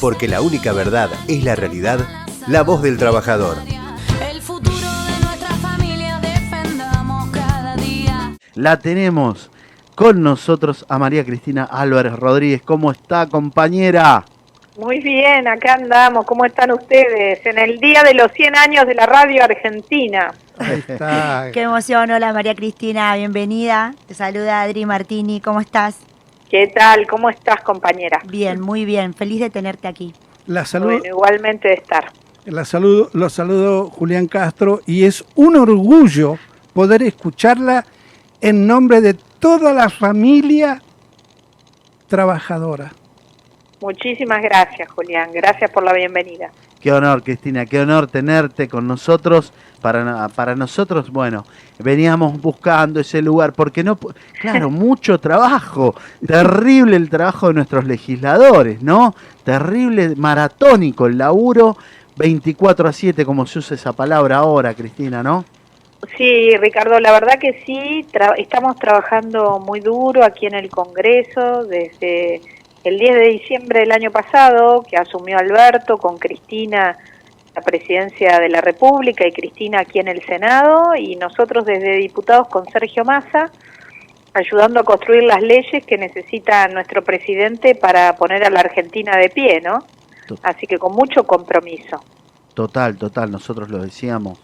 Porque la única verdad es la realidad, la voz del trabajador. El futuro de nuestra familia defendamos cada día. La tenemos con nosotros a María Cristina Álvarez Rodríguez. ¿Cómo está, compañera? Muy bien, acá andamos. ¿Cómo están ustedes? En el día de los 100 años de la radio argentina. Ahí está. Qué emoción, hola María Cristina, bienvenida. Te saluda Adri Martini, ¿cómo estás? ¿Qué tal? ¿Cómo estás, compañera? Bien, muy bien, feliz de tenerte aquí. La saludo, Bueno, igualmente de estar. la saludo, los saludo Julián Castro y es un orgullo poder escucharla en nombre de toda la familia trabajadora. Muchísimas gracias, Julián. Gracias por la bienvenida. Qué honor, Cristina, qué honor tenerte con nosotros. Para, para nosotros, bueno, veníamos buscando ese lugar, porque no, claro, mucho trabajo, terrible el trabajo de nuestros legisladores, ¿no? Terrible, maratónico el laburo, 24 a 7, como se usa esa palabra ahora, Cristina, ¿no? Sí, Ricardo, la verdad que sí, tra- estamos trabajando muy duro aquí en el Congreso desde el 10 de diciembre del año pasado, que asumió Alberto con Cristina la presidencia de la República y Cristina aquí en el Senado, y nosotros desde diputados con Sergio Massa, ayudando a construir las leyes que necesita nuestro presidente para poner a la Argentina de pie, ¿no? Así que con mucho compromiso. Total, total, nosotros lo decíamos,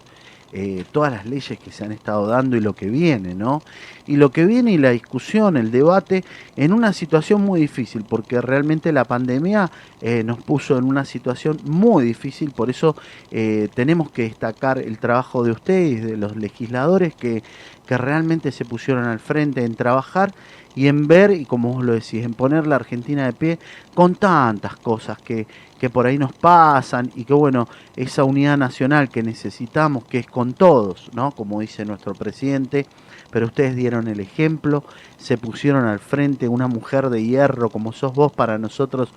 eh, todas las leyes que se han estado dando y lo que viene, ¿no? Y lo que viene y la discusión, el debate, en una situación muy difícil, porque realmente la pandemia eh, nos puso en una situación muy difícil, por eso eh, tenemos que destacar el trabajo de ustedes, de los legisladores que, que realmente se pusieron al frente en trabajar y en ver, y como vos lo decís, en poner la Argentina de pie con tantas cosas que, que por ahí nos pasan y que bueno, esa unidad nacional que necesitamos, que es con todos, ¿no? Como dice nuestro presidente, pero ustedes dieron el ejemplo, se pusieron al frente una mujer de hierro como sos vos, para nosotros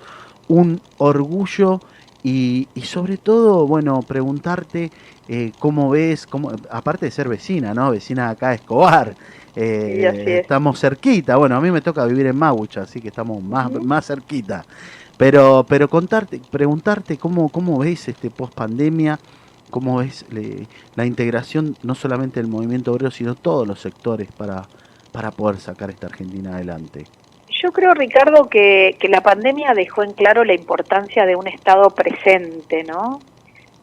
un orgullo y, y sobre todo, bueno, preguntarte eh, cómo ves, cómo, aparte de ser vecina, ¿no? Vecina de acá de Escobar. eh, Sí, así es. estamos cerquita, bueno, a mí me toca vivir en Magucha, así que estamos más, más cerquita. Pero, pero contarte, preguntarte cómo, cómo ves este post pandemia, cómo ves le- la integración no solamente del movimiento obrero, sino todos los sectores para, para poder sacar esta Argentina adelante. Yo creo, Ricardo, que, que la pandemia dejó en claro la importancia de un Estado presente, ¿no?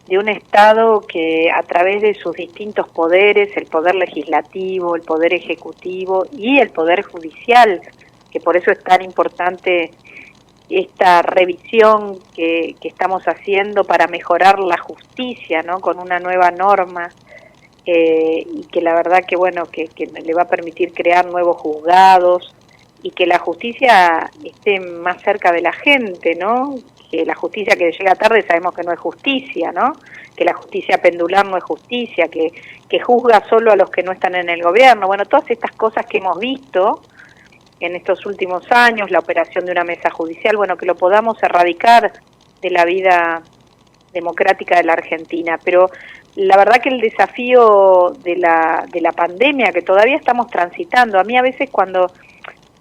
De un Estado que a través de sus distintos poderes, el poder legislativo, el poder ejecutivo y el poder judicial, que por eso es tan importante esta revisión que, que estamos haciendo para mejorar la justicia, ¿no? Con una nueva norma eh, y que la verdad que bueno que, que le va a permitir crear nuevos juzgados y que la justicia esté más cerca de la gente, ¿no? Que la justicia que llega tarde sabemos que no es justicia, ¿no? Que la justicia pendular no es justicia, que, que juzga solo a los que no están en el gobierno. Bueno, todas estas cosas que hemos visto en estos últimos años, la operación de una mesa judicial, bueno, que lo podamos erradicar de la vida democrática de la Argentina. Pero la verdad que el desafío de la, de la pandemia que todavía estamos transitando, a mí a veces cuando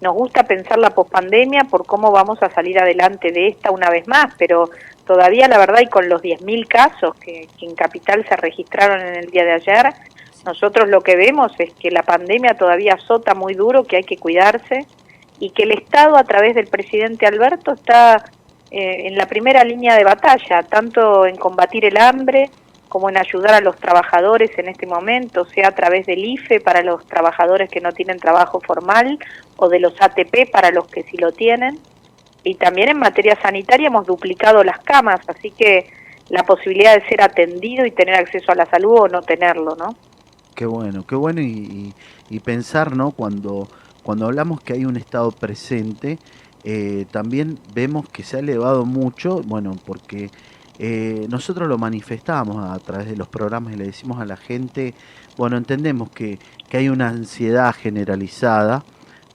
nos gusta pensar la pospandemia por cómo vamos a salir adelante de esta una vez más, pero todavía la verdad y con los 10.000 casos que, que en Capital se registraron en el día de ayer, nosotros lo que vemos es que la pandemia todavía azota muy duro, que hay que cuidarse y que el Estado a través del presidente Alberto está eh, en la primera línea de batalla, tanto en combatir el hambre como en ayudar a los trabajadores en este momento, sea a través del IFE para los trabajadores que no tienen trabajo formal o de los ATP para los que sí lo tienen. Y también en materia sanitaria hemos duplicado las camas, así que la posibilidad de ser atendido y tener acceso a la salud o no tenerlo, ¿no? Qué bueno, qué bueno y, pensar, ¿no? Cuando, cuando hablamos que hay un Estado presente, eh, también vemos que se ha elevado mucho, bueno, porque eh, nosotros lo manifestamos a través de los programas y le decimos a la gente, bueno, entendemos que, que hay una ansiedad generalizada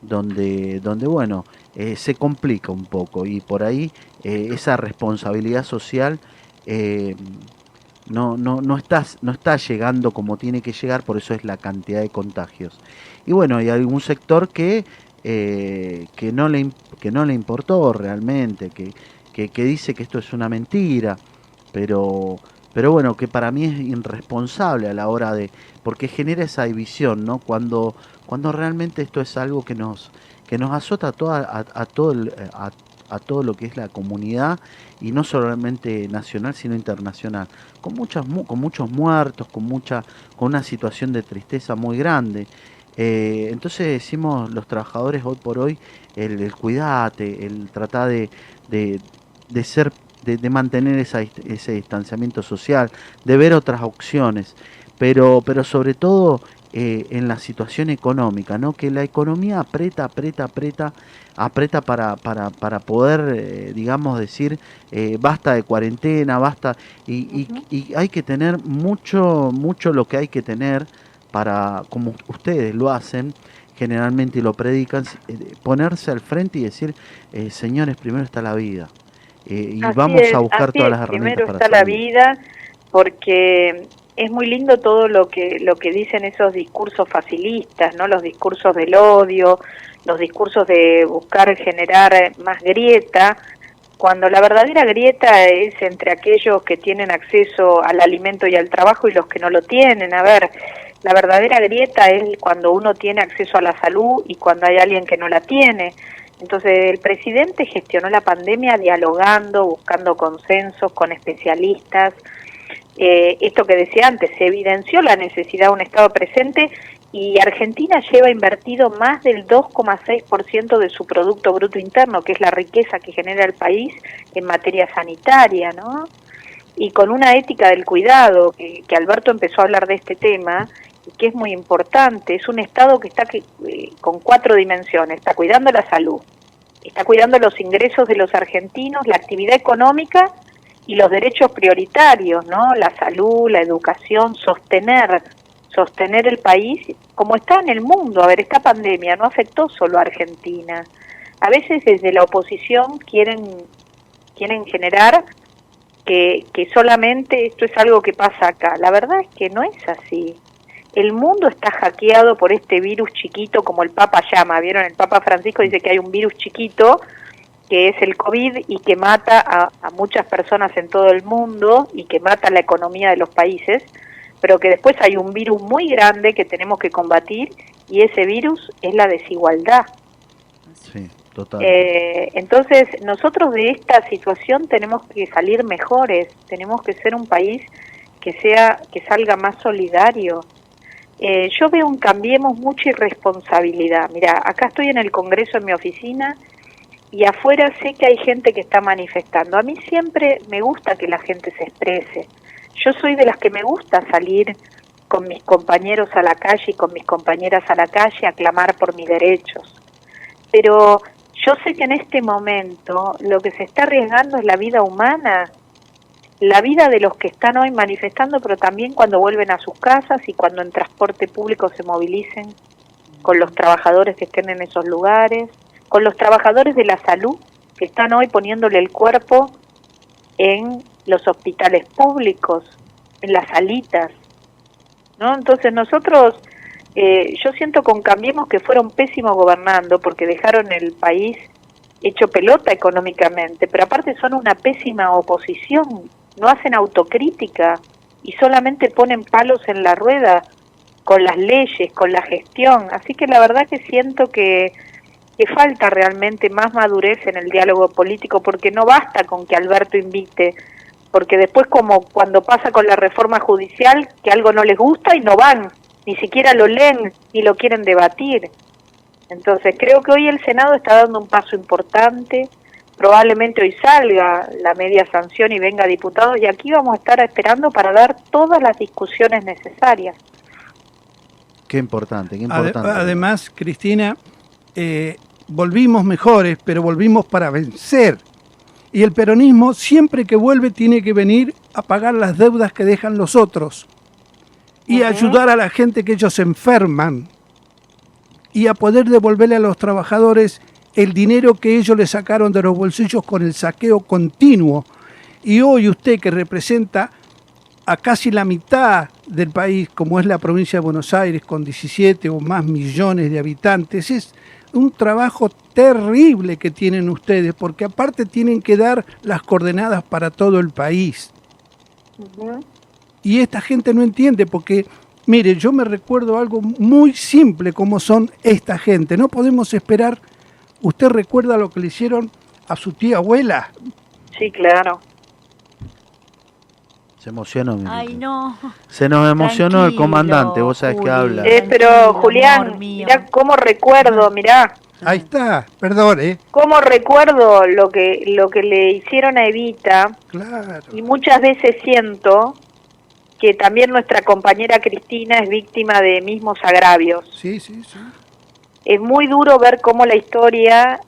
donde, donde bueno, eh, se complica un poco y por ahí eh, esa responsabilidad social no, no, no, está, no está llegando como tiene que llegar, por eso es la cantidad de contagios. Y bueno, hay algún sector que, que, no, le, que no le importó realmente, que, que dice que esto es una mentira, pero, pero bueno, que para mí es irresponsable a la hora de, porque genera esa división, ¿no? Cuando, cuando realmente esto es algo que nos, que nos azota a, toda, a, todo el- a, todo lo que es la comunidad y no solamente nacional sino internacional con muchas mu- con muchos muertos con mucha con una situación de tristeza muy grande Eh, entonces decimos los trabajadores hoy por hoy el, el cuidate el tratar de, de ser de, de mantener esa ese distanciamiento social de ver otras opciones pero pero sobre todo eh, en la situación económica, ¿no? Que la economía aprieta, aprieta, aprieta, aprieta para, para, para poder, eh, digamos, decir, eh, basta de cuarentena, basta, y, y- y hay que tener mucho, mucho lo que hay que tener para, como ustedes lo hacen, generalmente y lo predican, ponerse al frente y decir, señores, primero está la vida. Eh, y Así vamos es, a buscar todas es, las herramientas Primero para está la salir. vida, porque es muy lindo todo lo que lo que dicen esos discursos facilistas, ¿no? Los discursos del odio, los discursos de buscar generar más grieta, cuando la verdadera grieta es entre aquellos que tienen acceso al alimento y al trabajo y los que no lo tienen. A ver, la verdadera grieta es cuando uno tiene acceso a la salud y cuando hay alguien que no la tiene. Entonces, el presidente gestionó la pandemia dialogando, buscando consensos con especialistas. Eh, esto que decía antes, se evidenció la necesidad de un Estado presente y Argentina lleva invertido más del 2,6% de su Producto Bruto Interno, que es la riqueza que genera el país en materia sanitaria, ¿no? Y con una ética del cuidado, que, que Alberto empezó a hablar de este tema, que es muy importante, es un Estado que está eh, con cuatro dimensiones, está cuidando la salud, está cuidando los ingresos de los argentinos, la actividad económica y los derechos prioritarios, ¿no? La salud, la educación, sostener, sostener el país como está en el mundo. A ver, esta pandemia no afectó solo a Argentina. A veces desde la oposición quieren quieren generar que, que solamente esto es algo que pasa acá. La verdad es que no es así. El mundo está hackeado por este virus chiquito, como el Papa llama. ¿Vieron? El Papa Francisco dice que hay un virus chiquito que es el COVID y que mata a, a muchas personas en todo el mundo y que mata la economía de los países, pero que después hay un virus muy grande que tenemos que combatir y ese virus es la desigualdad. Sí, total. Eh, entonces, nosotros de esta situación tenemos que salir mejores, tenemos que ser un país que sea que salga más solidario. Eh, yo veo un cambiemos mucha irresponsabilidad. Mira, acá estoy en el Congreso en mi oficina y afuera sé que hay gente que está manifestando. A mí siempre me gusta que la gente se exprese. Yo soy de las que me gusta salir con mis compañeros a la calle y con mis compañeras a la calle a clamar por mis derechos pero yo sé que en este momento lo que se está arriesgando es la vida humana, la vida de los que están hoy manifestando, pero también cuando vuelven a sus casas y cuando en transporte público se movilicen con los trabajadores que estén en esos lugares, con los trabajadores de la salud que están hoy poniéndole el cuerpo en los hospitales públicos, en las salitas, ¿no? Entonces nosotros eh, yo siento con Cambiemos que fueron pésimos gobernando porque dejaron el país hecho pelota económicamente, pero aparte son una pésima oposición, no hacen autocrítica y solamente ponen palos en la rueda con las leyes, con la gestión. Así que la verdad que siento que, que falta realmente más madurez en el diálogo político porque no basta con que Alberto invite, porque después como cuando pasa con la reforma judicial, que algo no les gusta y no van, ni siquiera lo leen ni lo quieren debatir. Entonces creo que hoy el Senado está dando un paso importante, probablemente hoy salga la media sanción y venga diputados y aquí vamos a estar esperando para dar todas las discusiones necesarias. Qué importante, qué importante. además, Cristina, eh, volvimos mejores, pero volvimos para vencer. Y el peronismo siempre que vuelve tiene que venir a pagar las deudas que dejan los otros y ayudar a la gente que ellos enferman y a poder devolverle a los trabajadores el dinero que ellos le sacaron de los bolsillos con el saqueo continuo. Y hoy usted que representa a casi la mitad del país, como es la provincia de Buenos Aires, con 17 o más millones de habitantes, es un trabajo terrible que tienen ustedes, porque aparte tienen que dar las coordenadas para todo el país. Y esta gente no entiende porque, mire, yo me recuerdo algo muy simple como son esta gente. No podemos esperar. ¿Usted recuerda lo que le hicieron a su tía abuela? Sí, claro. Se emocionó. mi Ay, no. Se nos emocionó el comandante, vos sabés que habla. Eh, pero Julián, mirá cómo recuerdo, mirá, Ahí está, perdón, ¿eh? cómo recuerdo lo que lo que le hicieron a Evita Claro. y muchas veces siento que también nuestra compañera Cristina es víctima de mismos agravios. Sí, sí, sí. Es muy duro ver cómo la historia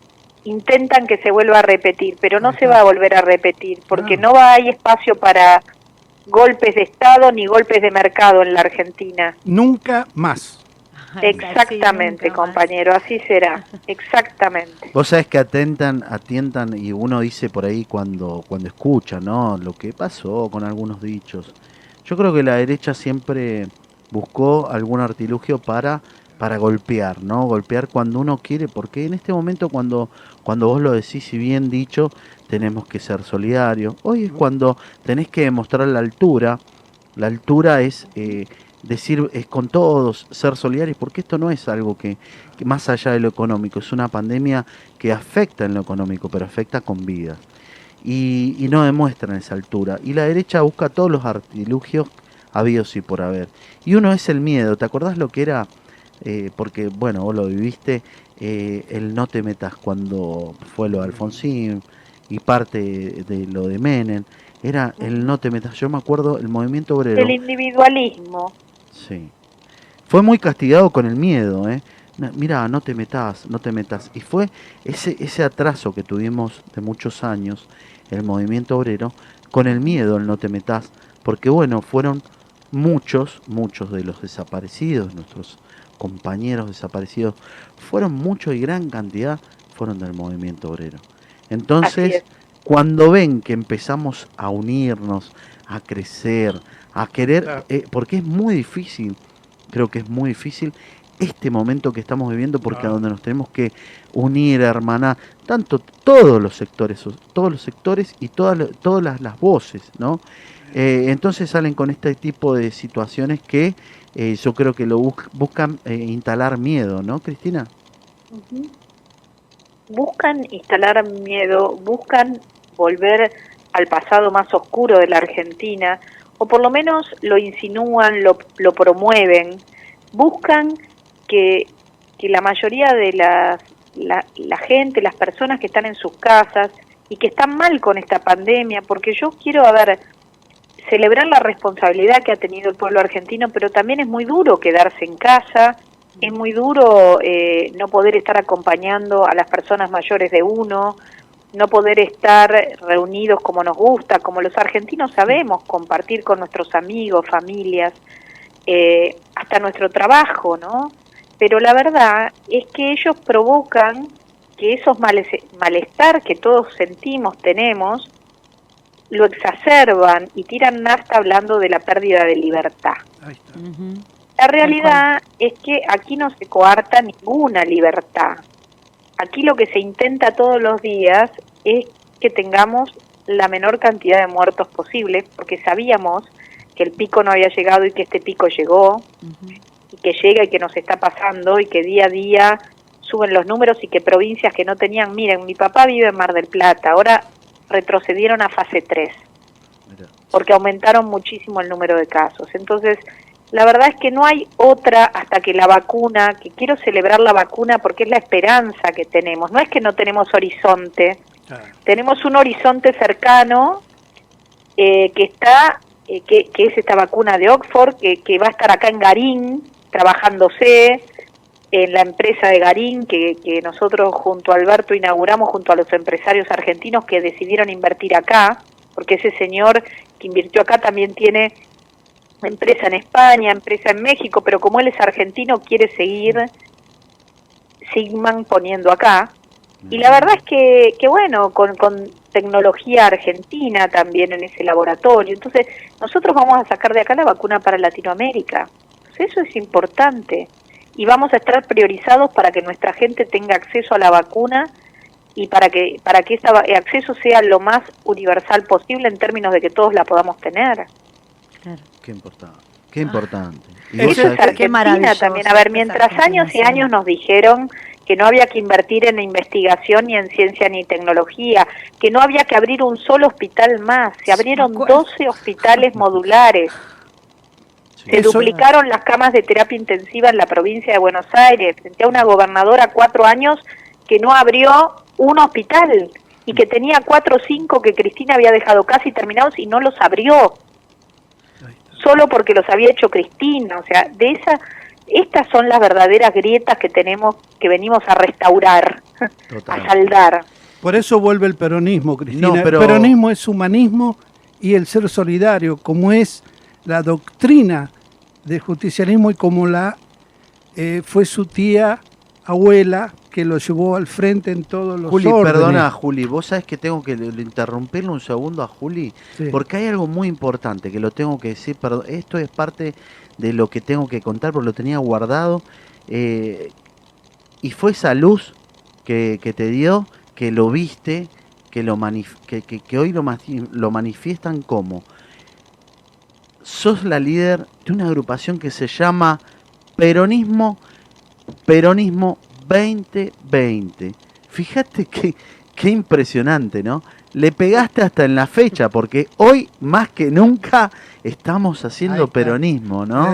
intentan que se vuelva a repetir, pero no Ajá. se va a volver a repetir porque No. no va hay espacio para golpes de Estado ni golpes de mercado en la Argentina. Nunca más. Exactamente, sí, nunca más. compañero, así será. Exactamente. Vos sabés que atentan, atientan y uno dice por ahí cuando, cuando escucha, ¿no? Lo que pasó con algunos dichos. Yo creo que la derecha siempre buscó algún artilugio para, para golpear, ¿no? Golpear cuando uno quiere, porque en este momento cuando, cuando vos lo decís y bien dicho, tenemos que ser solidarios. Hoy es cuando tenés que demostrar la altura. La altura es eh, decir, es con todos, ser solidarios, porque esto no es algo que, más allá de lo económico, es una pandemia que afecta en lo económico, pero afecta con vidas. Y, y no demuestran esa altura. Y la derecha busca todos los artilugios habidos y por haber. Y uno es el miedo. ¿Te acordás lo que era? Eh, porque, bueno, vos lo viviste, eh, el no te metas cuando fue lo de Alfonsín y parte de lo de Menem. Era el no te metas. Yo me acuerdo el movimiento obrero. El individualismo. Sí. Fue muy castigado con el miedo, ¿eh? Mira, no te metas, no te metas. Y fue ese, ese atraso que tuvimos de muchos años, el movimiento obrero, con el miedo, el no te metas, porque bueno, fueron muchos, muchos de los desaparecidos, nuestros compañeros desaparecidos, fueron muchos y gran cantidad fueron del movimiento obrero. Entonces, es. cuando ven que empezamos a unirnos, a crecer, a querer, Claro. eh, porque es muy difícil, creo que es muy difícil este momento que estamos viviendo, porque a donde nos tenemos que unir, hermanar, tanto todos los sectores, todos los sectores y todas, todas las, las voces, ¿no? Eh, entonces salen con este tipo de situaciones que eh, yo creo que lo bus- buscan eh, instalar miedo, ¿no, Cristina? Ujú. Buscan instalar miedo, buscan volver al pasado más oscuro de la Argentina, o por lo menos lo insinúan, lo, lo promueven, buscan que, que la mayoría de las, la, la gente, las personas que están en sus casas y que están mal con esta pandemia, porque yo quiero, a celebrar la responsabilidad que ha tenido el pueblo argentino, pero también es muy duro quedarse en casa, es muy duro eh, no poder estar acompañando a las personas mayores de uno, no poder estar reunidos como nos gusta, como los argentinos sabemos, compartir con nuestros amigos, familias, eh, hasta nuestro trabajo, ¿no? Pero la verdad es que ellos provocan que esos males- malestar que todos sentimos, tenemos, lo exacerban y tiran nafta hablando de la pérdida de libertad. Ahí está. Ujú. La realidad es que aquí no se coarta ninguna libertad. Aquí lo que se intenta todos los días es que tengamos la menor cantidad de muertos posible, porque sabíamos que el pico no había llegado y que este pico llegó, y que llega y que nos está pasando y que día a día suben los números y que provincias que no tenían, miren, mi papá vive en Mar del Plata, ahora retrocedieron a fase 3 Mirá. porque aumentaron muchísimo el número de casos. Entonces, la verdad es que no hay otra hasta que la vacuna, que quiero celebrar la vacuna porque es la esperanza que tenemos, no es que no tenemos horizonte, Claro. tenemos un horizonte cercano eh, que está, eh, que, que es esta vacuna de Oxford, que, que va a estar acá en Garín, trabajándose en la empresa de Garín, que, que nosotros junto a Alberto inauguramos junto a los empresarios argentinos que decidieron invertir acá, porque ese señor que invirtió acá también tiene empresa en España, empresa en México, pero como él es argentino quiere seguir Sigman poniendo acá. Y la verdad es que, que bueno, con, tecnología argentina también en ese laboratorio. Entonces, nosotros vamos a sacar de acá la vacuna para Latinoamérica. Entonces, eso es importante. Y vamos a estar priorizados para que nuestra gente tenga acceso a la vacuna y para que para que ese acceso sea lo más universal posible en términos de que todos la podamos tener. Qué importante. Qué importante. Y Eso es Argentina maravilloso también. A ver, mientras años y años nos dijeron que no había que invertir en investigación ni en ciencia ni tecnología, que no había que abrir un solo hospital más. Se abrieron ¿cuál? 12 hospitales modulares. Se Eso- duplicaron las camas de terapia intensiva en la provincia de Buenos Aires. Frente a una gobernadora cuatro años que no abrió un hospital y que tenía cuatro o cinco que Cristina había dejado casi terminados y no los abrió solo porque los había hecho Cristina. O sea, de esa, estas son las verdaderas grietas que tenemos, que venimos a restaurar, Total. a saldar. Por eso vuelve el peronismo, Cristina. No, pero- El peronismo es humanismo y el ser solidario, como es la doctrina del justicialismo y como la eh, fue su tía abuela que lo llevó al frente en todos los Juli, órdenes. perdona, Juli, vos sabés que tengo que le- le interrumpirle un segundo a Juli, Sí. porque hay algo muy importante que lo tengo que decir, perdón, esto es parte de lo que tengo que contar, porque lo tenía guardado, eh, y fue esa luz que, que te dio, que lo viste, que, lo manif- que, que- que hoy lo, lo manifiestan como, sos la líder de una agrupación que se llama Peronismo, Peronismo 2020. Fíjate que, qué impresionante, ¿no? Le pegaste hasta en la fecha, porque hoy más que nunca estamos haciendo peronismo, ¿no?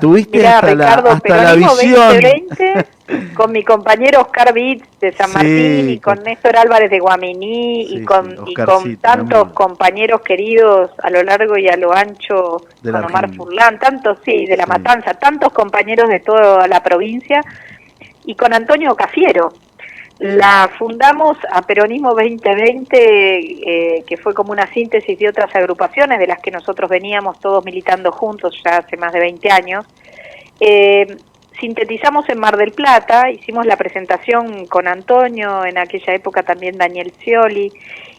Tuviste Mirá, hasta, la, Ricardo, hasta la Peronismo visión. 2020, con mi compañero Oscar Vitz de San Sí, Martín y con Néstor Álvarez de Guaminí Sí, y con, sí, y Oscarcito, con tantos compañeros queridos a lo largo y a lo ancho, De la con Omar Argentina. Furlán, tantos, sí, de la Sí. Matanza, tantos compañeros de toda la provincia y con Antonio Cafiero. La fundamos a Peronismo 2020, eh, que fue como una síntesis de otras agrupaciones de las que nosotros veníamos todos militando juntos ya hace más de 20 años. Eh, sintetizamos en Mar del Plata, hicimos la presentación con Antonio, en aquella época también Daniel Scioli,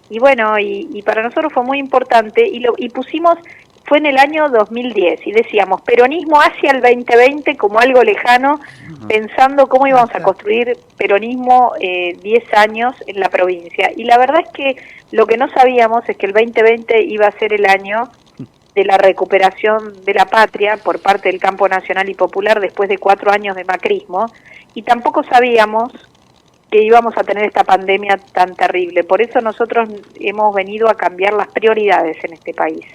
y bueno, y, y para nosotros fue muy importante, y, lo, y pusimos, fue en el año 2010, y decíamos, peronismo hacia el 2020 como algo lejano, pensando cómo íbamos a construir peronismo eh, 10 años en la provincia. Y la verdad es que lo que no sabíamos es que el 2020 iba a ser el año de la recuperación de la patria por parte del campo nacional y popular después de cuatro años de macrismo y tampoco sabíamos que íbamos a tener esta pandemia tan terrible. Por eso nosotros hemos venido a cambiar las prioridades en este país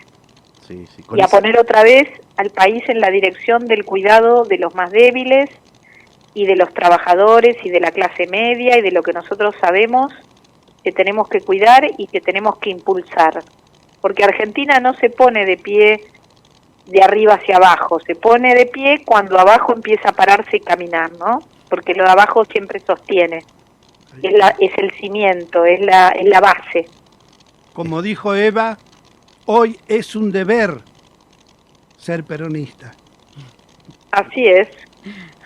Sí, sí, con y a poner otra vez al país en la dirección del cuidado de los más débiles y de los trabajadores y de la clase media y de lo que nosotros sabemos que tenemos que cuidar y que tenemos que impulsar. Porque Argentina no se pone de pie de arriba hacia abajo, se pone de pie cuando abajo empieza a pararse y caminar, ¿no? Porque lo de abajo siempre sostiene. Es, la, es el cimiento, es la, es la base. Como dijo Eva, hoy es un deber ser peronista. Así es.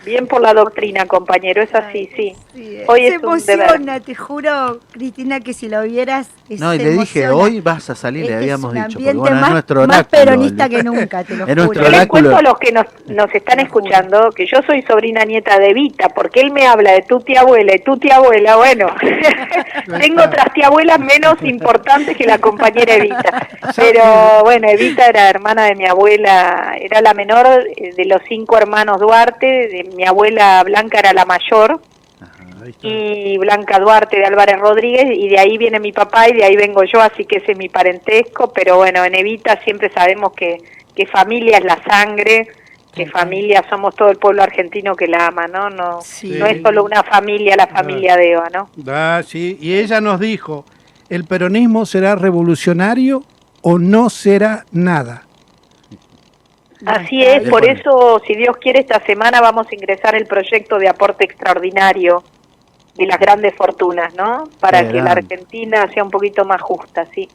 Bien por la doctrina, compañero, es así, sí. Sí, Hoy se es un deber. emociona, te juro, Cristina, que si lo vieras. No, y le dije, emociona. hoy vas a salir, le habíamos es un dicho. porque, ambiente bueno, es más, nuestro más oráculo, peronista el- que nunca, te lo es juro. nuestro Yo les oráculo. cuento a los que nos, nos están escuchando que yo soy sobrina nieta de Evita, porque él me habla de tu tía abuela y tu tía abuela, bueno, tengo otras tía abuelas menos importantes que la compañera Evita. Pero bueno, Evita era hermana de mi abuela, era la menor eh, de los cinco hermanos Duarte, de mi abuela Blanca era la mayor, y Blanca Duarte de Álvarez Rodríguez y de ahí viene mi papá y de ahí vengo yo, así que ese es mi parentesco, pero bueno, en Evita siempre sabemos que, que familia es la sangre, que familia somos todo el pueblo argentino que la ama, ¿no? No, Sí. no es solo una familia, la familia de Eva, ¿no? Ah, sí, y ella nos dijo, ¿el peronismo será revolucionario o no será nada? Así es, por eso, si Dios quiere, esta semana vamos a ingresar el proyecto de aporte extraordinario de las grandes fortunas, ¿no? Para Qué que la. Argentina sea un poquito más justa, sí.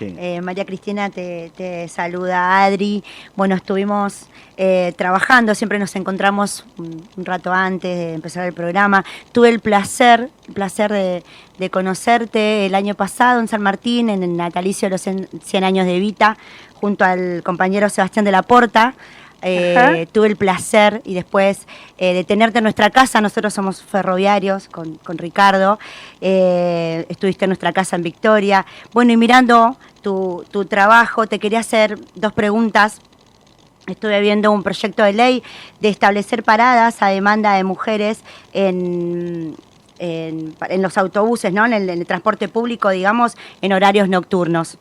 Eh, María Cristina te, saluda Adri. Bueno, estuvimos eh, trabajando, siempre nos encontramos un, rato antes de empezar el programa. Tuve el placer, el placer de, de conocerte el año pasado en San Martín, en el natalicio de los 100, 100 años de Vita, junto al compañero Sebastián de la Porta. Eh, tuve el placer y después eh, de tenerte en nuestra casa. Nosotros somos ferroviarios con, con Ricardo. Eh, estuviste en nuestra casa en Victoria. Bueno, y mirando tu, tu trabajo, te quería hacer dos preguntas. Estuve viendo un proyecto de ley de establecer paradas a demanda de mujeres en, en, los autobuses, ¿no? En el transporte público, digamos, en horarios nocturnos.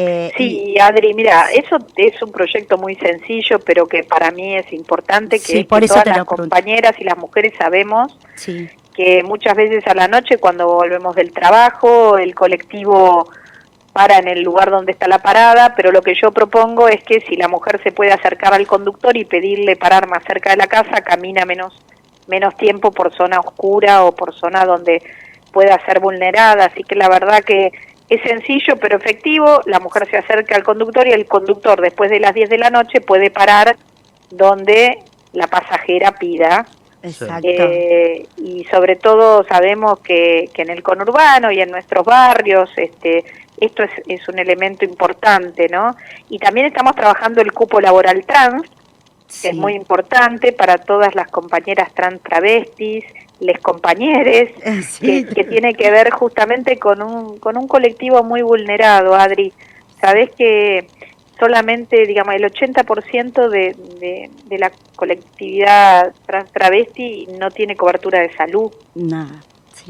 Eh, y- Sí, Adri, mira, eso es un proyecto muy sencillo, pero que para mí es importante, que, Sí, es por que eso todas las compañeras y las mujeres sabemos sí, que muchas veces a la noche cuando volvemos del trabajo, el colectivo para en el lugar donde está la parada, pero lo que yo propongo es que si la mujer se puede acercar al conductor y pedirle parar más cerca de la casa, camina menos menos tiempo por zona oscura o por zona donde pueda ser vulnerada, así que la verdad que es sencillo pero efectivo, la mujer se acerca al conductor y el conductor después de las 10 de la noche puede parar donde la pasajera pida exacto. eh, y sobre todo sabemos que, que en el conurbano y en nuestros barrios este, esto es, es un elemento importante, ¿no? Y también estamos trabajando el cupo laboral trans, que es muy importante para todas las compañeras trans travestis, les compañeres, Sí. que, que tiene que ver justamente con un, con un colectivo muy vulnerado, Adri. Sabés que solamente, digamos, el 80% de, de, de la colectividad trans travesti no tiene cobertura de salud Nada.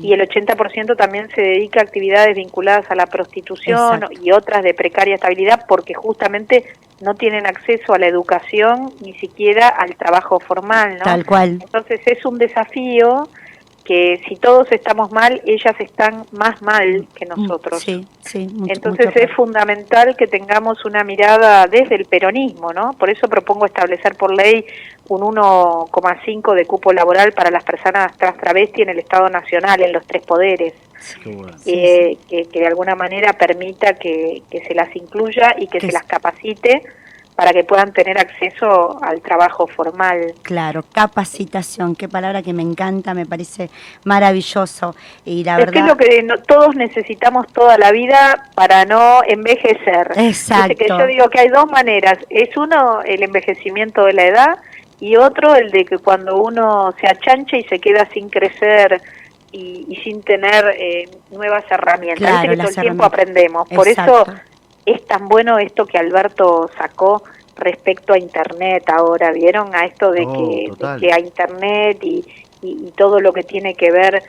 Y el 80% también se dedica a actividades vinculadas a la prostitución Exacto. y otras de precaria estabilidad porque justamente no tienen acceso a la educación ni siquiera al trabajo formal, ¿no? Tal cual. Entonces es un desafío que si todos estamos mal, ellas están más mal que nosotros. Mm, Sí, sí. mucho- Entonces mucho es fundamental que tengamos una mirada desde el peronismo, ¿no? Por eso propongo establecer por ley un 1,5 de cupo laboral para las personas trans travesti en el Estado Nacional, en los tres poderes, bueno. Sí, eh, Que, que de alguna manera permita que, que se las incluya y que Que se las capacite para que puedan tener acceso al trabajo formal. Claro, capacitación, qué palabra que me encanta, me parece maravilloso. Y la es verdad. que es lo que no- todos necesitamos toda la vida para no envejecer. Exacto. Que yo digo que hay dos maneras. Es uno el envejecimiento de la edad y otro el de que cuando uno se achancha y se queda sin crecer y, y sin tener eh, nuevas herramientas. Claro, que todo el tiempo aprendemos. Por Exacto. eso es tan bueno esto que Alberto sacó respecto a Internet ahora, ¿vieron? A esto de, Oh, que, de total. que a Internet y, y- y todo lo que tiene que ver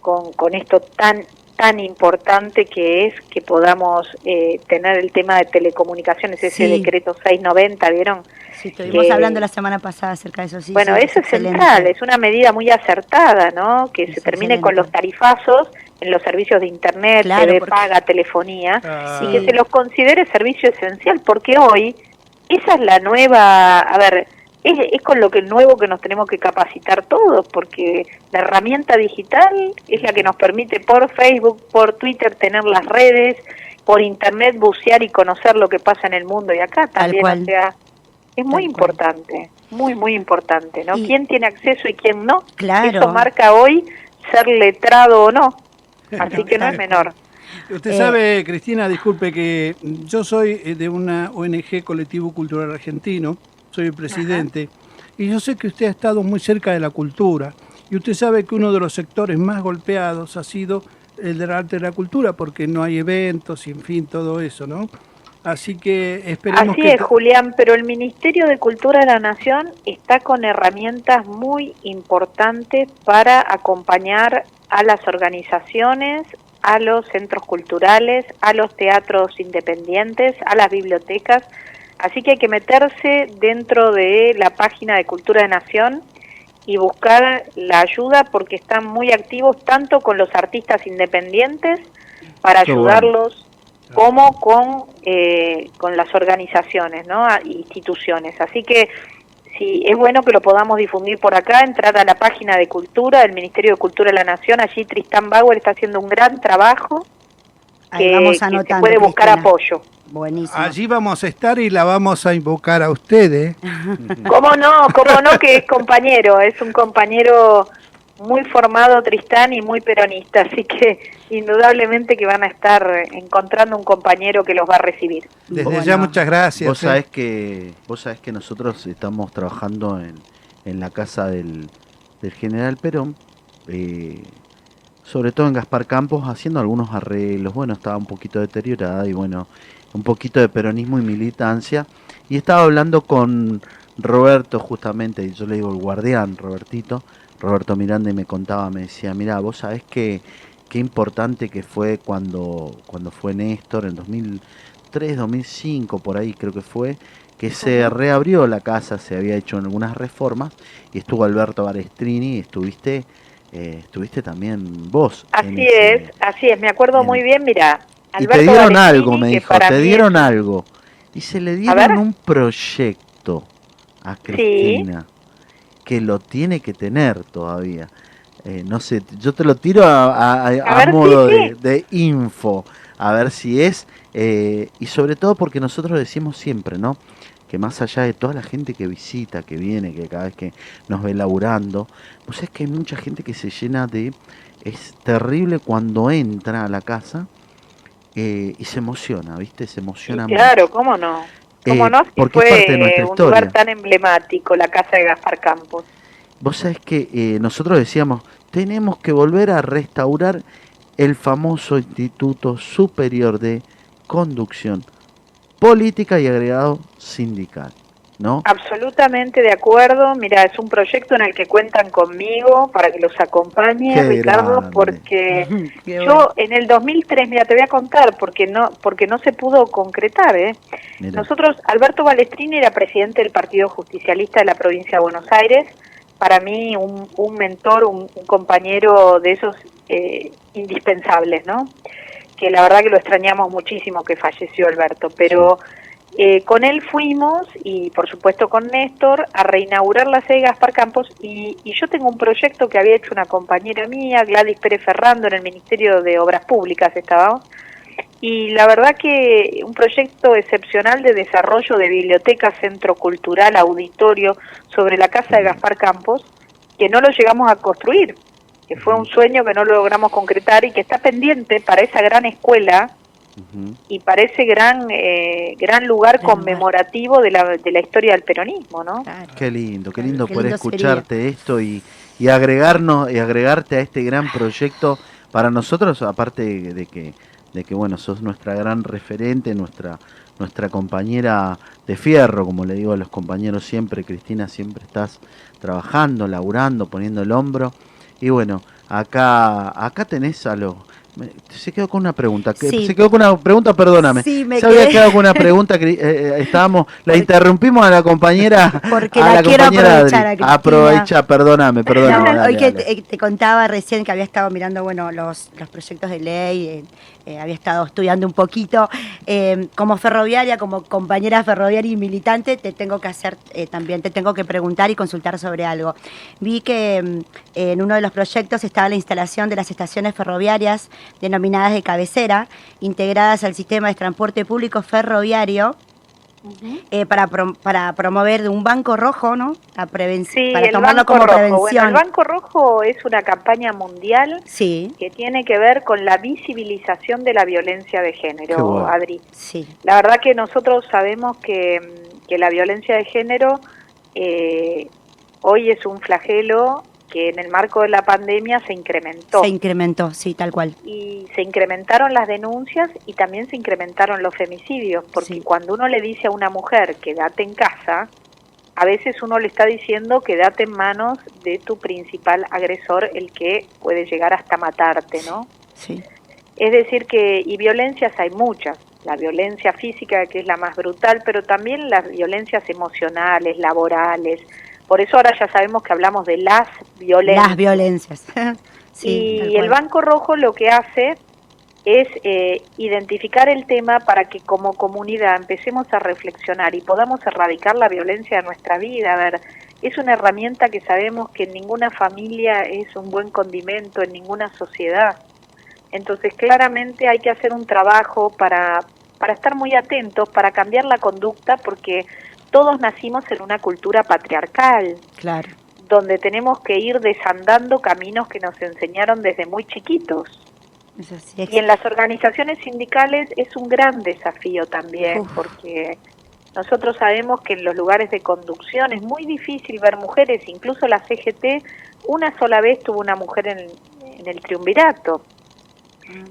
con, con esto tan tan importante que es que podamos eh, tener el tema de telecomunicaciones, ese Sí. decreto 690, ¿vieron? Sí, estuvimos que- hablando la semana pasada acerca de eso. Sí, bueno, sí, eso es excelente. central, es una medida muy acertada, ¿no? Que Es se termine con los tarifazos en los servicios de Internet, Claro, TV porque- paga, telefonía, Ah, y Sí. que se los considere servicio esencial, porque hoy esa es la nueva, a ver, es, es con lo que nuevo que nos tenemos que capacitar todos, porque la herramienta digital es la que nos permite por Facebook, por Twitter tener las redes, por Internet bucear y conocer lo que pasa en el mundo y acá Tal también, cual. o sea, es muy Tal cual. importante, muy, muy importante, ¿no? Y- ¿Quién tiene acceso y quién no? Claro. Eso marca hoy ser letrado o no, así que no es menor. Usted Eh, sabe, Cristina, disculpe que yo soy eh, de una ONG Colectivo Cultural Argentino, soy el presidente, y yo sé que usted ha estado muy cerca de la cultura, y usted sabe que uno de los sectores más golpeados ha sido el del arte y la cultura, porque no hay eventos y en fin, todo eso, ¿no? Así que esperemos Así que... es, Julián, pero el Ministerio de Cultura de la Nación está con herramientas muy importantes para acompañar a las organizaciones, a los centros culturales, a los teatros independientes, a las bibliotecas. Así que hay que meterse dentro de la página de Cultura de Nación y buscar la ayuda porque están muy activos tanto con los artistas independientes para Qué bueno. ayudarlos como con, eh, con las organizaciones, ¿no? Instituciones. Así que sí, es bueno que lo podamos difundir por acá, entrar a la página de Cultura del Ministerio de Cultura de la Nación. Allí Tristán Bauer está haciendo un gran trabajo Ahí que, vamos que se puede buscar Cristina. apoyo. Buenísimo. Allí vamos a estar y la vamos a invocar a usted, ¿eh? ¿Cómo no? ¿Cómo no? Que es compañero, es un compañero muy formado Tristán y muy peronista, así que indudablemente que van a estar encontrando un compañero que los va a recibir. Desde Bueno. ya muchas gracias. Vos eh. sabés que, vos sabés que nosotros estamos trabajando en, en la casa del, del general Perón, eh, sobre todo en Gaspar Campos, haciendo algunos arreglos. Bueno, estaba un poquito deteriorada y bueno, un poquito de peronismo y militancia. Y estaba hablando con Roberto justamente, y yo le digo el guardián, Robertito, Roberto Miranda, y me contaba, me decía, mira, vos sabés que qué importante que fue cuando, cuando fue Néstor en 2003, 2005, por ahí creo que fue, que se reabrió la casa, se había hecho algunas reformas y estuvo Alberto Barestrini y estuviste, eh, estuviste también vos. Así ese- es, así es, me acuerdo muy bien, mira, Y te dieron algo, me dijo, te dieron es- algo. Y se le dieron un proyecto a Cristina que lo tiene que tener todavía. Eh, no sé, yo te lo tiro a, a- modo de, de info, a ver si es, eh, y sobre todo porque nosotros decimos siempre, ¿no? Que más allá de toda la gente que visita, que viene, que cada vez que nos ve laburando, pues es que hay mucha gente que se llena de... Es terrible cuando entra a la casa eh, y se emociona, ¿viste? Se emociona mucho. Claro, cómo no. ¿Cómo Eh, no? Si porque es fue parte de nuestra un historia. lugar tan emblemático, la casa de Gaspar Campos. Vos sabés que eh, nosotros decíamos, tenemos que volver a restaurar el famoso Instituto Superior de Conducción Política y Agregado Sindical, ¿no? Absolutamente de acuerdo. Mira, es un proyecto en el que cuentan conmigo para que los acompañe, Qué Ricardo, grande. porque yo en el 2003, mira, te voy a contar, porque no, porque no se pudo concretar, ¿eh? Nosotros, Alberto Balestrini era presidente del Partido Justicialista de la provincia de Buenos Aires, para mí un, un mentor, un, un compañero de esos eh, indispensables, ¿no? Que la verdad que lo extrañamos muchísimo que falleció Alberto, pero eh, con él fuimos, y por supuesto con Néstor, a reinaugurar la sede de Gaspar Campos, y, y yo tengo un proyecto que había hecho una compañera mía, Gladys Pérez Ferrando, en el Ministerio de Obras Públicas estábamos, y la verdad que un proyecto excepcional de desarrollo de biblioteca, centro cultural, auditorio sobre la casa de Gaspar Campos, que no lo llegamos a construir, que fue un sueño que no lo logramos concretar y que está pendiente para esa gran escuela Y para ese gran eh, gran lugar conmemorativo de la, de la historia del peronismo, ¿no? Claro. Qué lindo, qué Qué lindo poder lindo escucharte esto y, y agregarnos y agregarte a este gran proyecto para nosotros, aparte de, que de que bueno, sos nuestra gran referente, nuestra nuestra compañera de fierro, como le digo a los compañeros siempre, Cristina, siempre estás trabajando, laburando, poniendo el hombro. Y bueno, acá acá tenés a los se quedó con una pregunta. Sí. Se quedó con una pregunta, perdóname. Sí, me se había quedé- quedado con una pregunta. Eh, eh, estábamos, la Porque- interrumpimos a la compañera. Porque a la quiero compañera aprovechar Adri. a Cristina. Aprovecha, perdóname, perdóname. No, dale, hoy que te, eh, te contaba recién que había estado mirando bueno los, los proyectos de ley, eh, había estado estudiando un poquito. Eh, como ferroviaria, como compañera ferroviaria y militante, te tengo que hacer eh, también, te tengo que preguntar y consultar sobre algo. Vi que mm, en uno de los proyectos estaba la instalación de las estaciones ferroviarias denominadas de cabecera, integradas al sistema de transporte público ferroviario. Eh, para, prom- para promover un banco rojo, ¿no? A preven- Sí, para el tomarlo Banco como Rojo. prevención. Bueno, el Banco Rojo es una campaña mundial Sí, que tiene que ver con la visibilización de la violencia de género, bueno. Adri. sí. La verdad que nosotros sabemos que, que la violencia de género eh, hoy es un flagelo que en el marco de la pandemia se incrementó. Se incrementó, sí, tal cual. y se incrementaron las denuncias y también se incrementaron los femicidios, porque Sí. cuando uno le dice a una mujer quédate en casa, a veces uno le está diciendo quédate en manos de tu principal agresor, el que puede llegar hasta matarte, ¿no? Sí, Es decir que, y violencias hay muchas, la violencia física que es la más brutal, pero también las violencias emocionales, laborales, por eso ahora ya sabemos que hablamos de las violencias. las violencias. sí, y el. Banco Rojo lo que hace es eh, identificar el tema para que como comunidad empecemos a reflexionar y podamos erradicar la violencia de nuestra vida. A ver, es una herramienta que sabemos que en ninguna familia es un buen condimento, en ninguna sociedad. Entonces, claramente hay que hacer un trabajo para, para estar muy atentos, para cambiar la conducta, porque todos nacimos en una cultura patriarcal Claro. donde tenemos que ir desandando caminos que nos enseñaron desde muy chiquitos. Es así, es- Y en las organizaciones sindicales es un gran desafío también, Uf. porque nosotros sabemos que en los lugares de conducción es muy difícil ver mujeres, incluso la CGT una sola vez tuvo una mujer en, en el triunvirato.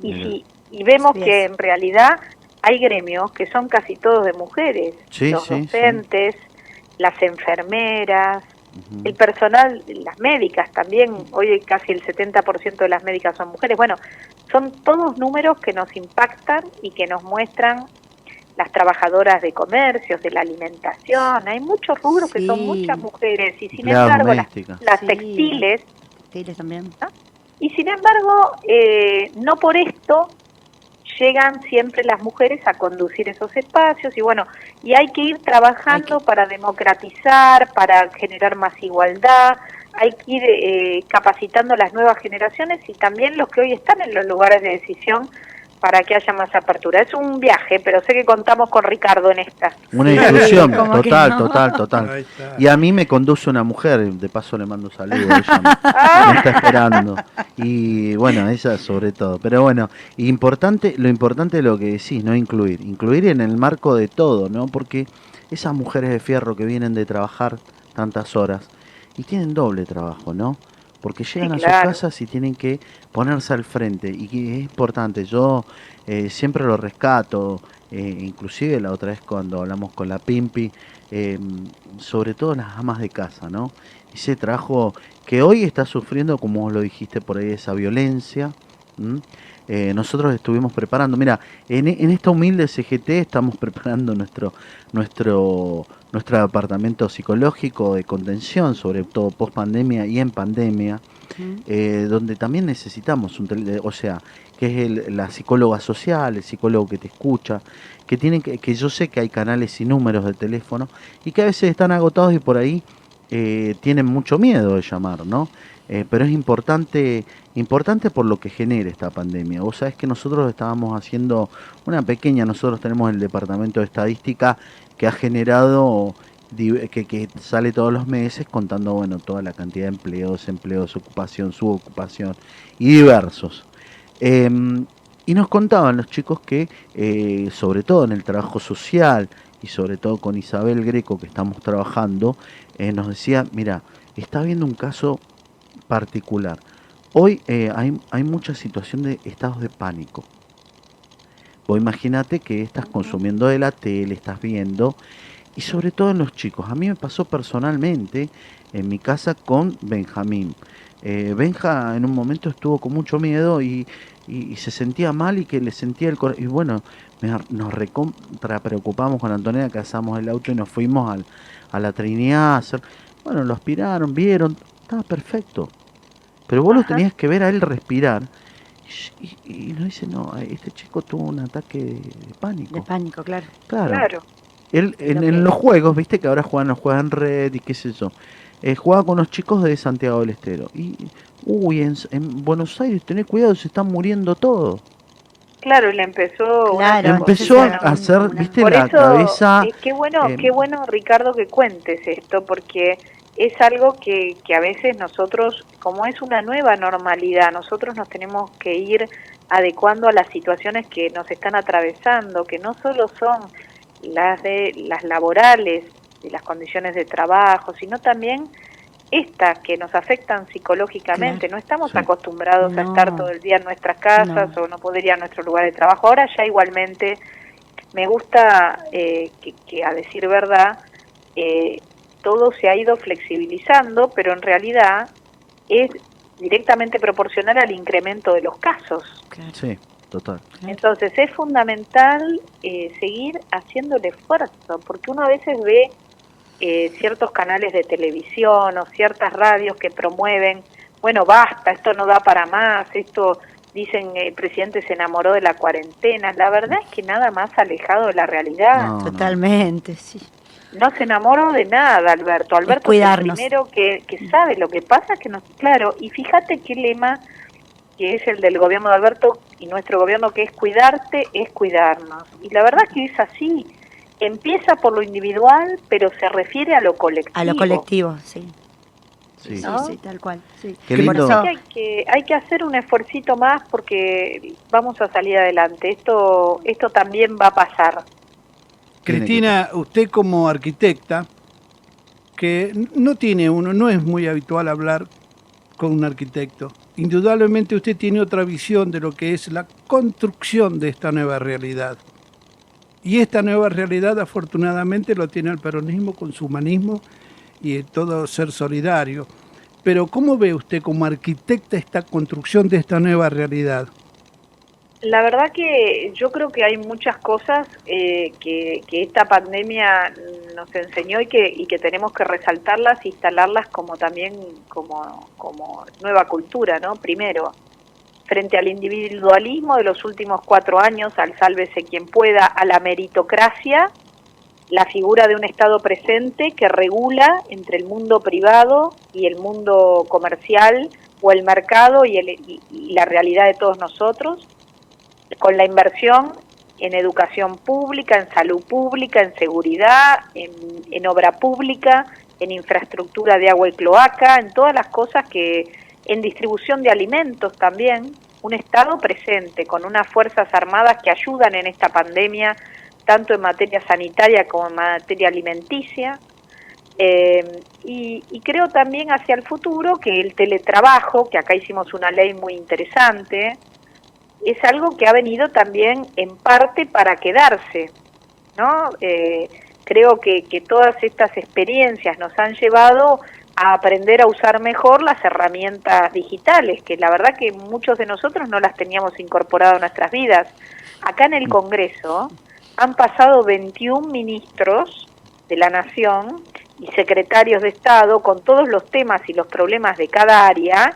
Y, Mira. si, y vemos que en realidad hay gremios que son casi todos de mujeres, Sí, los sí, sí. docentes, las enfermeras, el personal, las médicas también, hoy casi el 70% de las médicas son mujeres. Bueno, son todos números que nos impactan y que nos muestran las trabajadoras de comercios, de la alimentación. Hay muchos rubros que son muchas mujeres y sin embargo las, las Sí. textiles Textiles también. y sin embargo, eh, no por esto llegan siempre las mujeres a conducir esos espacios y bueno, y hay que ir trabajando para democratizar, para generar más igualdad, hay que ir eh, capacitando a las nuevas generaciones y también los que hoy están en los lugares de decisión para que haya más apertura. Es un viaje, pero sé que contamos con Ricardo en esta. Una que total, no. total, total. Y a mí me conduce una mujer, de paso le mando un saludo, ella me, me está esperando. Y bueno, ella sobre todo. Pero bueno, importante, lo importante es lo que decís, no incluir. Incluir en el marco de todo, ¿no? Porque esas mujeres de fierro que vienen de trabajar tantas horas y tienen doble trabajo, ¿no? Porque llegan a claro. sus casas y tienen que ponerse al frente. Y es importante, yo eh, siempre lo rescato, eh, inclusive la otra vez cuando hablamos con la Pimpi, eh, sobre todo las amas de casa, ¿no? Ese trabajo que hoy está sufriendo, como vos lo dijiste por ahí, esa violencia. ¿m? Eh, nosotros estuvimos preparando, mira, en, en esta humilde CGT estamos preparando nuestro, nuestro, nuestro departamento psicológico de contención, sobre todo post pandemia y en pandemia, eh, donde también necesitamos un tele- o sea, que es el- la psicóloga social, el psicólogo que te escucha, que tienen que, que yo sé que hay canales y números de teléfono y que a veces están agotados y por ahí eh, tienen mucho miedo de llamar, ¿no? Eh, pero es importante, importante por lo que genera esta pandemia. Vos sabés que nosotros estábamos haciendo una pequeña, nosotros tenemos el departamento de estadística que ha generado que sale todos los meses contando bueno toda la cantidad de empleos, desempleos, ocupación, subocupación y diversos. Em, y nos contaban los chicos que, eh, sobre todo en el trabajo social y sobre todo con Isabel Greco que estamos trabajando, eh, nos decía, mira, está habiendo un caso particular. Hoy eh, hay, hay mucha situación de estados de pánico. Vos imagínate que estás consumiendo de la tele, estás viendo, y sobre todo en los chicos. A mí me pasó personalmente en mi casa con Benjamín. Eh, Benja en un momento estuvo con mucho miedo y, y- y se sentía mal y que le sentía el corazón. Y bueno, me- nos recontra preocupamos con Antonella, casamos el auto y nos fuimos al- a la Trinidad. hacer- bueno, lo aspiraron, vieron, estaba perfecto. Pero vos lo Ajá. tenías que ver a él respirar. Y, y- y nos dice, no, este chico tuvo un ataque de, de pánico. De pánico, claro. claro. Claro. Él en, Lo los juegos, viste que ahora juegan, juegan red y qué sé yo. Eh, jugaba con los chicos de Santiago del Estero. Y, uy, en, en Buenos Aires, tenés cuidado, se están muriendo todos. Claro, y le empezó Claro, Empezó a hacer, una- viste, Por la eso, cabeza. eh, qué bueno, eh, qué bueno, Ricardo, que cuentes esto, porque es algo que, que a veces nosotros, como es una nueva normalidad, nosotros nos tenemos que ir adecuando a las situaciones que nos están atravesando, que no solo son las de las laborales, de las condiciones de trabajo, sino también estas que nos afectan psicológicamente. Claro. No estamos Sí. acostumbrados a estar todo el día en nuestras casas No. o no poder ir a nuestro lugar de trabajo. Ahora ya igualmente me gusta eh, que, que, a decir verdad, eh, todo se ha ido flexibilizando, pero en realidad es directamente proporcional al incremento de los casos. claro, Sí, total. Entonces es fundamental eh, seguir haciendo el esfuerzo, porque uno a veces ve eh, ciertos canales de televisión o ciertas radios que promueven, bueno, basta, esto no da para más, esto dicen eh, el presidente se enamoró de la cuarentena. La verdad es que nada más alejado de la realidad. No, no. Totalmente, sí. No se enamoró de nada, Alberto. Alberto es, el cuidarnos. primero que, que sabe lo que pasa, que nos, claro, y fíjate qué lema que es el del gobierno de Alberto y nuestro gobierno, que es cuidarte, es cuidarnos. Y la verdad que es así. Empieza por lo individual, pero se refiere a lo colectivo. A lo colectivo, sí. Sí. Sí, ¿no? sí, tal cual. Sí. Qué por lindo. eso- Hay que, hay que hacer un esfuercito más porque vamos a salir adelante. Esto, esto también va a pasar. Cristina, usted como arquitecta, que no tiene uno, no es muy habitual hablar con un arquitecto. Indudablemente usted tiene otra visión de lo que es la construcción de esta nueva realidad. Y esta nueva realidad afortunadamente lo tiene el peronismo con su humanismo y todo ser solidario. Pero ¿cómo ve usted como arquitecta esta construcción de esta nueva realidad? La verdad que yo creo que hay muchas cosas eh, que, esta pandemia nos enseñó y que, tenemos que resaltarlas e instalarlas como también como nueva cultura, ¿no? Primero, frente al individualismo de los últimos cuatro años, al sálvese quien pueda, a la meritocracia, la figura de un Estado presente que regula entre el mundo privado y el mundo comercial o el mercado y, el- y- la realidad de todos nosotros, con la inversión en educación pública, en salud pública, en seguridad, en obra pública, en infraestructura de agua y cloaca, en todas las cosas que, en distribución de alimentos también, un Estado presente con unas Fuerzas Armadas que ayudan en esta pandemia, tanto en materia sanitaria como en materia alimenticia. Eh, y, y creo también hacia el futuro que el teletrabajo, que acá hicimos una ley muy interesante, es algo que ha venido también en parte para quedarse, ¿no? Eh, creo que, que todas estas experiencias nos han llevado a aprender a usar mejor las herramientas digitales, que la verdad que muchos de nosotros no las teníamos incorporado en nuestras vidas. Acá en el Congreso han pasado 21 ministros de la Nación y secretarios de Estado con todos los temas y los problemas de cada área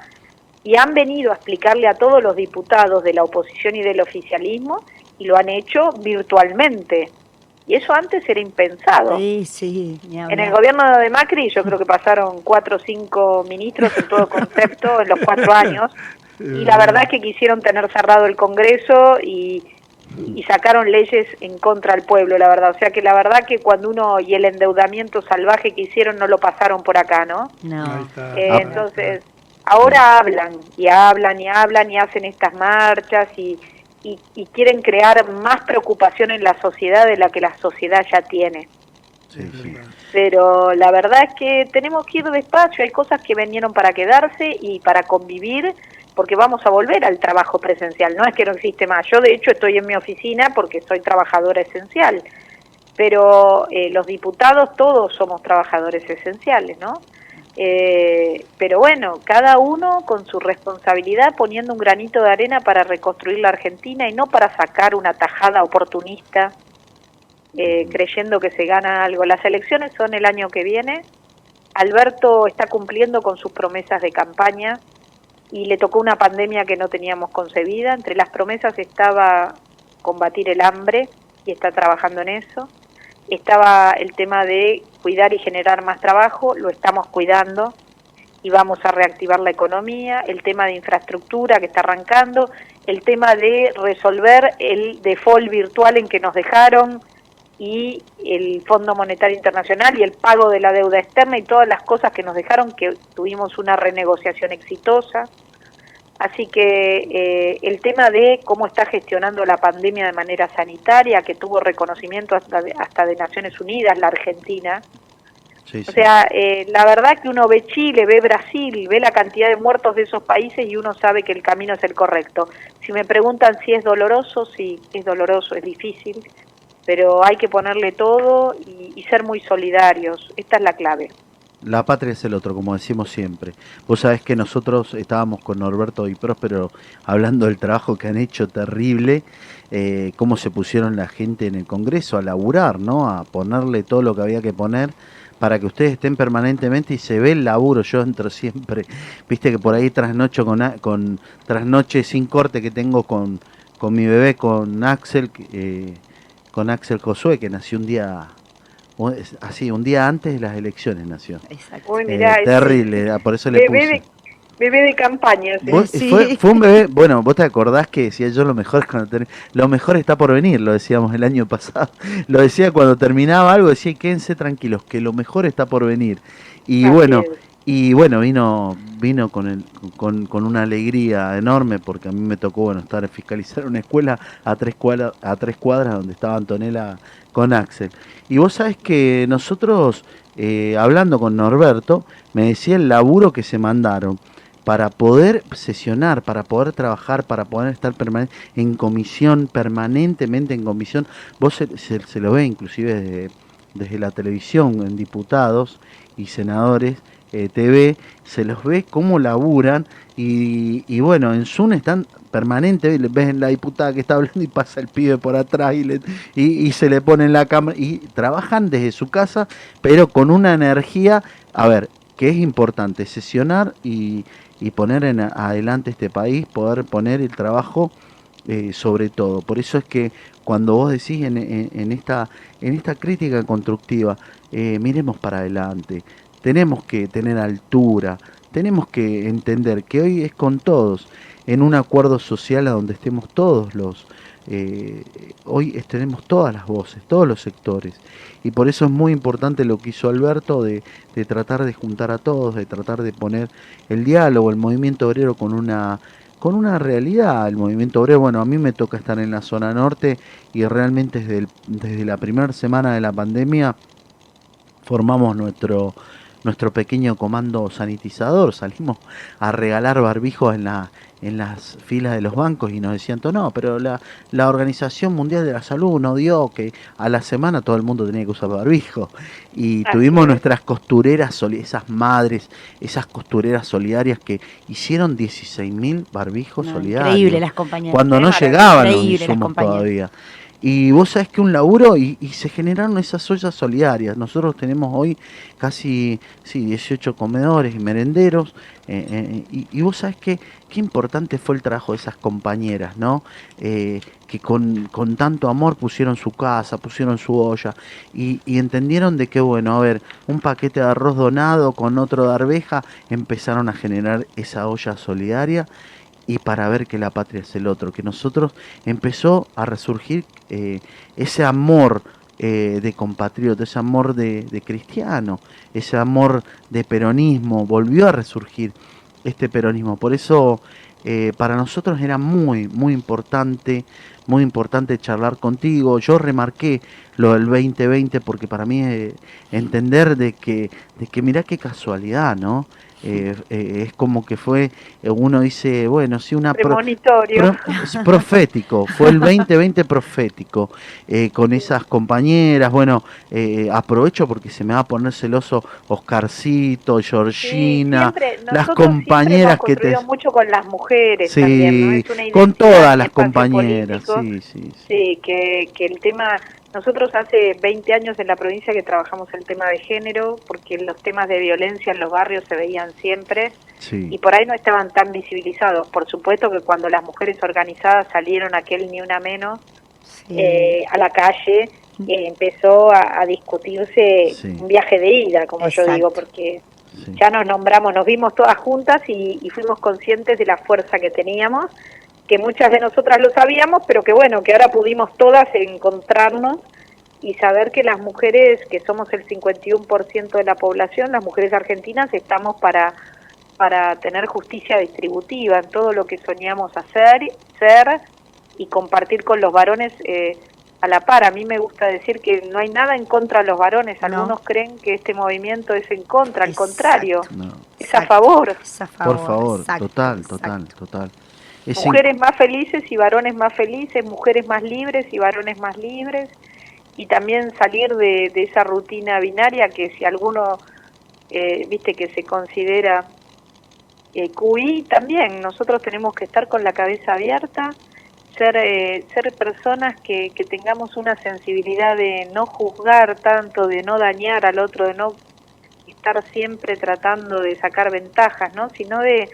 y han venido a explicarle a todos los diputados de la oposición y del oficialismo y lo han hecho virtualmente. Y eso antes era impensado. Sí, sí. En el gobierno de Macri yo creo que pasaron cuatro o cinco ministros en todo concepto en los cuatro años y la verdad es que quisieron tener cerrado el Congreso y, y sacaron leyes en contra del pueblo, la verdad. O sea que la verdad que cuando uno y el endeudamiento salvaje que hicieron no lo pasaron por acá, ¿no? No. Eh, Ah. entonces, ahora hablan y hablan y hablan y hacen estas marchas y, y, y quieren crear más preocupación en la sociedad de la que la sociedad ya tiene. Sí, sí. Pero la verdad es que tenemos que ir despacio, hay cosas que vinieron para quedarse y para convivir, porque vamos a volver al trabajo presencial, no es que no existe más. Yo de hecho estoy en mi oficina porque soy trabajadora esencial, pero eh, los diputados todos somos trabajadores esenciales, ¿no? Eh, pero bueno, cada uno con su responsabilidad poniendo un granito de arena para reconstruir la Argentina y no para sacar una tajada oportunista eh, creyendo que se gana algo. Las elecciones son el año que viene. Alberto está cumpliendo con sus promesas de campaña y le tocó una pandemia que no teníamos concebida. Entre las promesas estaba combatir el hambre y está trabajando en eso. Estaba el tema de cuidar y generar más trabajo, lo estamos cuidando y vamos a reactivar la economía, el tema de infraestructura que está arrancando, el tema de resolver el default virtual en que nos dejaron y el Fondo Monetario Internacional y el pago de la deuda externa y todas las cosas que nos dejaron que tuvimos una renegociación exitosa. Así que eh, el tema de cómo está gestionando la pandemia de manera sanitaria, que tuvo reconocimiento hasta de, hasta de Naciones Unidas, la Argentina, Sí, sí. o sea, eh, la verdad que uno ve Chile, ve Brasil, ve la cantidad de muertos de esos países y uno sabe que el camino es el correcto. Si me preguntan si es doloroso, sí, es doloroso, es difícil, pero hay que ponerle todo y, y ser muy solidarios. Esta es la clave. La patria es el otro, como decimos siempre. Vos sabés que nosotros estábamos con Norberto y Próspero hablando del trabajo que han hecho terrible, eh, cómo se pusieron la gente en el Congreso a laburar, ¿no? A ponerle todo lo que había que poner para que ustedes estén permanentemente y se ve el laburo. Yo entro siempre, viste que por ahí trasnocho con, con trasnoche sin corte que tengo con, con mi bebé, con Axel, eh, con Axel Josué, que nació un día, así, un día antes de las elecciones nació. Exacto. Uy, Eh, mirá, terrible, era, por eso le bebé, puse. de, bebé de campaña. sí. Vos- Sí. fue, fue un bebé, bueno, vos te acordás que decía yo lo mejor es cuando ter- lo mejor está por venir, lo decíamos el año pasado. Lo decía cuando terminaba algo, decía quédense tranquilos, que lo mejor está por venir. Y Así bueno, es. Y bueno, vino vino con, el, con, con una alegría enorme porque a mí me tocó bueno estar fiscalizar una escuela a tres cuadras, a tres cuadras donde estaba Antonella con Axel. Y vos sabés que nosotros, eh, hablando con Norberto, me decía el laburo que se mandaron para poder sesionar, para poder trabajar, para poder estar en comisión, permanentemente en comisión. Vos se, se- se lo ve inclusive desde, desde la televisión, en diputados y senadores, eh, TV, se los ve cómo laburan y, y bueno, en Zoom están permanente, ves la diputada que está hablando y pasa el pibe por atrás y, le- y, y se le pone en la cámara y trabajan desde su casa, pero con una energía, a ver, que es importante, sesionar y, y poner en adelante este país, poder poner el trabajo eh, sobre todo. Por eso es que cuando vos decís en, en- en esta, en esta crítica constructiva, eh, miremos para adelante, tenemos que tener altura, tenemos que entender que hoy es con todos, en un acuerdo social a donde estemos todos los, eh, hoy tenemos todas las voces, todos los sectores, y por eso es muy importante lo que hizo Alberto de, de tratar de juntar a todos, de tratar de poner el diálogo, el movimiento obrero con una con una realidad, el movimiento obrero, bueno, a mí me toca estar en la zona norte y realmente desde, desde la primera semana de la pandemia formamos nuestro, nuestro pequeño comando sanitizador, salimos a regalar barbijos en, la, en las filas de los bancos y nos decían, no, pero la, la Organización Mundial de la Salud nos dio que a la semana todo el mundo tenía que usar barbijo. Y Así tuvimos es. nuestras costureras, esas madres, esas costureras solidarias que hicieron 16.000 barbijos No, solidarios increíble las compañeras. cuando no llegaban los insumos todavía. Y vos sabés que un laburo y, se generaron esas ollas solidarias. Nosotros tenemos hoy casi sí, 18 comedores y merenderos. eh, eh, y, y vos sabés que qué importante fue el trabajo de esas compañeras, ¿no? Eh, que con, con tanto amor pusieron su casa, pusieron su olla y, y entendieron de que, bueno, a ver, un paquete de arroz donado con otro de arveja, empezaron a generar esa olla solidaria y para ver que la patria es el otro, que nosotros empezó a resurgir eh, ese amor eh, de compatriota, ese amor de, cristiano, ese amor de peronismo, volvió a resurgir este peronismo. Por eso eh, para nosotros era muy, muy importante, muy importante charlar contigo. Yo remarqué lo del 2020 porque para mí es entender de que, de que mirá qué casualidad, ¿no? Eh, eh, es como que fue, eh, uno dice, bueno, sí, una... pro- profético, fue el 2020 profético, eh, con esas compañeras, bueno, eh, aprovecho porque se me va a poner celoso Oscarcito, Sí, Georgina, siempre- las compañeras que te... mucho con las mujeres Sí, también, con todas las compañeras, político. sí, sí. Sí, que, que el tema, nosotros hace 20 años en la provincia que trabajamos el tema de género, porque los temas de violencia en los barrios se veían siempre sí. y por ahí no estaban tan visibilizados. Por supuesto que cuando las mujeres organizadas salieron aquel ni una menos Sí. eh, a la calle, eh, empezó a, a discutirse Sí. un viaje de ida, como yo digo, porque sí. ya nos nombramos, nos vimos todas juntas y, y fuimos conscientes de la fuerza que teníamos, que muchas de nosotras lo sabíamos, pero que bueno, que ahora pudimos todas encontrarnos y saber que las mujeres, que somos el 51% de la población, las mujeres argentinas, estamos para, para tener justicia distributiva en todo lo que soñamos hacer, ser y compartir con los varones eh, a la par. A mí me gusta decir que no hay nada en contra de los varones. No. Algunos creen que este movimiento es en contra, al Exacto. contrario, No, es a favor. Es a favor, por favor, exacto, total, exacto. total, total. Mujeres más felices y varones más felices, mujeres más libres y varones más libres. Y también salir de, de esa rutina binaria que si alguno, eh, viste, que se considera eh, QI, también nosotros tenemos que estar con la cabeza abierta, ser, eh, ser personas que, que tengamos una sensibilidad de no juzgar tanto, de no dañar al otro, de no estar siempre tratando de sacar ventajas, ¿no? Sino de,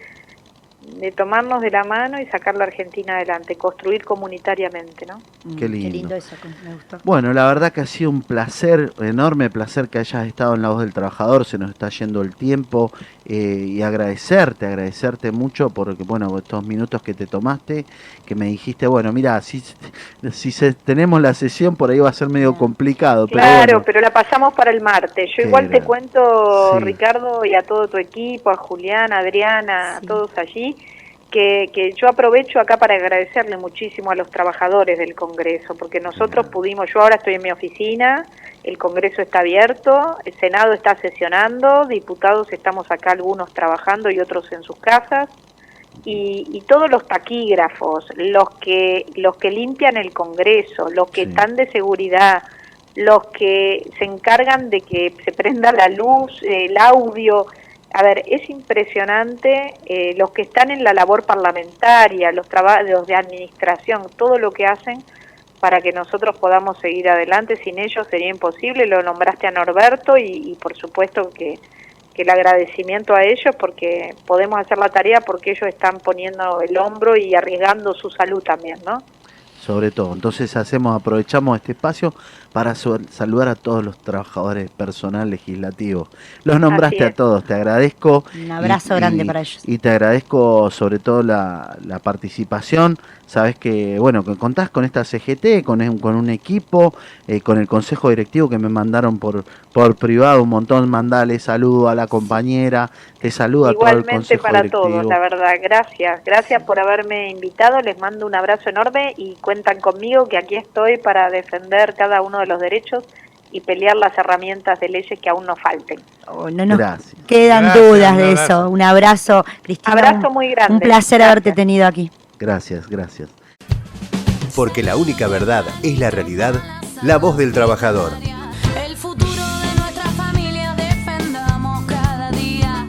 de tomarnos de la mano y sacar la Argentina adelante, construir comunitariamente, ¿no? Mm, Qué lindo. eso, me gustó. Bueno, la verdad que ha sido un placer, enorme placer que hayas estado en La Voz del Trabajador, se nos está yendo el tiempo eh, y agradecerte, agradecerte mucho porque, bueno, estos minutos que te tomaste, que me dijiste, bueno, mira, si, si se- tenemos la sesión por ahí va a ser medio complicado, pero Claro, bueno, pero la pasamos para el martes. Yo Qué igual te cuento, Sí. Ricardo, y a todo tu equipo, a Julián, a Adriana, Sí. a todos allí, que, que yo aprovecho acá para agradecerle muchísimo a los trabajadores del Congreso, porque nosotros pudimos, yo ahora estoy en mi oficina, el Congreso está abierto, el Senado está sesionando, diputados estamos acá algunos trabajando y otros en sus casas. Y, y todos los taquígrafos, los que los que limpian el Congreso, los que Sí. están de seguridad, los que se encargan de que se prenda la luz, el audio. A ver, es impresionante eh, los que están en la labor parlamentaria, los trabajos de administración, todo lo que hacen para que nosotros podamos seguir adelante. Sin ellos sería imposible. Lo nombraste a Norberto y, por supuesto que, que el agradecimiento a ellos porque podemos hacer la tarea porque ellos están poniendo el hombro y arriesgando su salud también, ¿no? Sobre todo. Entonces hacemos, aprovechamos este espacio para saludar a todos los trabajadores personal legislativos. Los nombraste a todos, te agradezco. Un abrazo y- grande y- para ellos. Y te agradezco sobre todo la, la participación. Sabes que, bueno, que contás con esta CGT, con, un- con un equipo, eh, con el consejo directivo que me mandaron por, por privado un montón. Mandale saludo a la compañera, te saludo a todo el Igualmente consejo para directivo. todos, la verdad. Gracias. Gracias por haberme invitado. Les mando un abrazo enorme y cuentan conmigo que aquí estoy para defender cada uno de los derechos y pelear las herramientas de leyes que aún nos falten. Oh, no nos Gracias. quedan Gracias, dudas de eso. Un abrazo, Cristina. Abrazo muy grande. Un placer Gracias. haberte tenido aquí. Gracias, gracias. Porque la única verdad es la realidad, la voz del trabajador.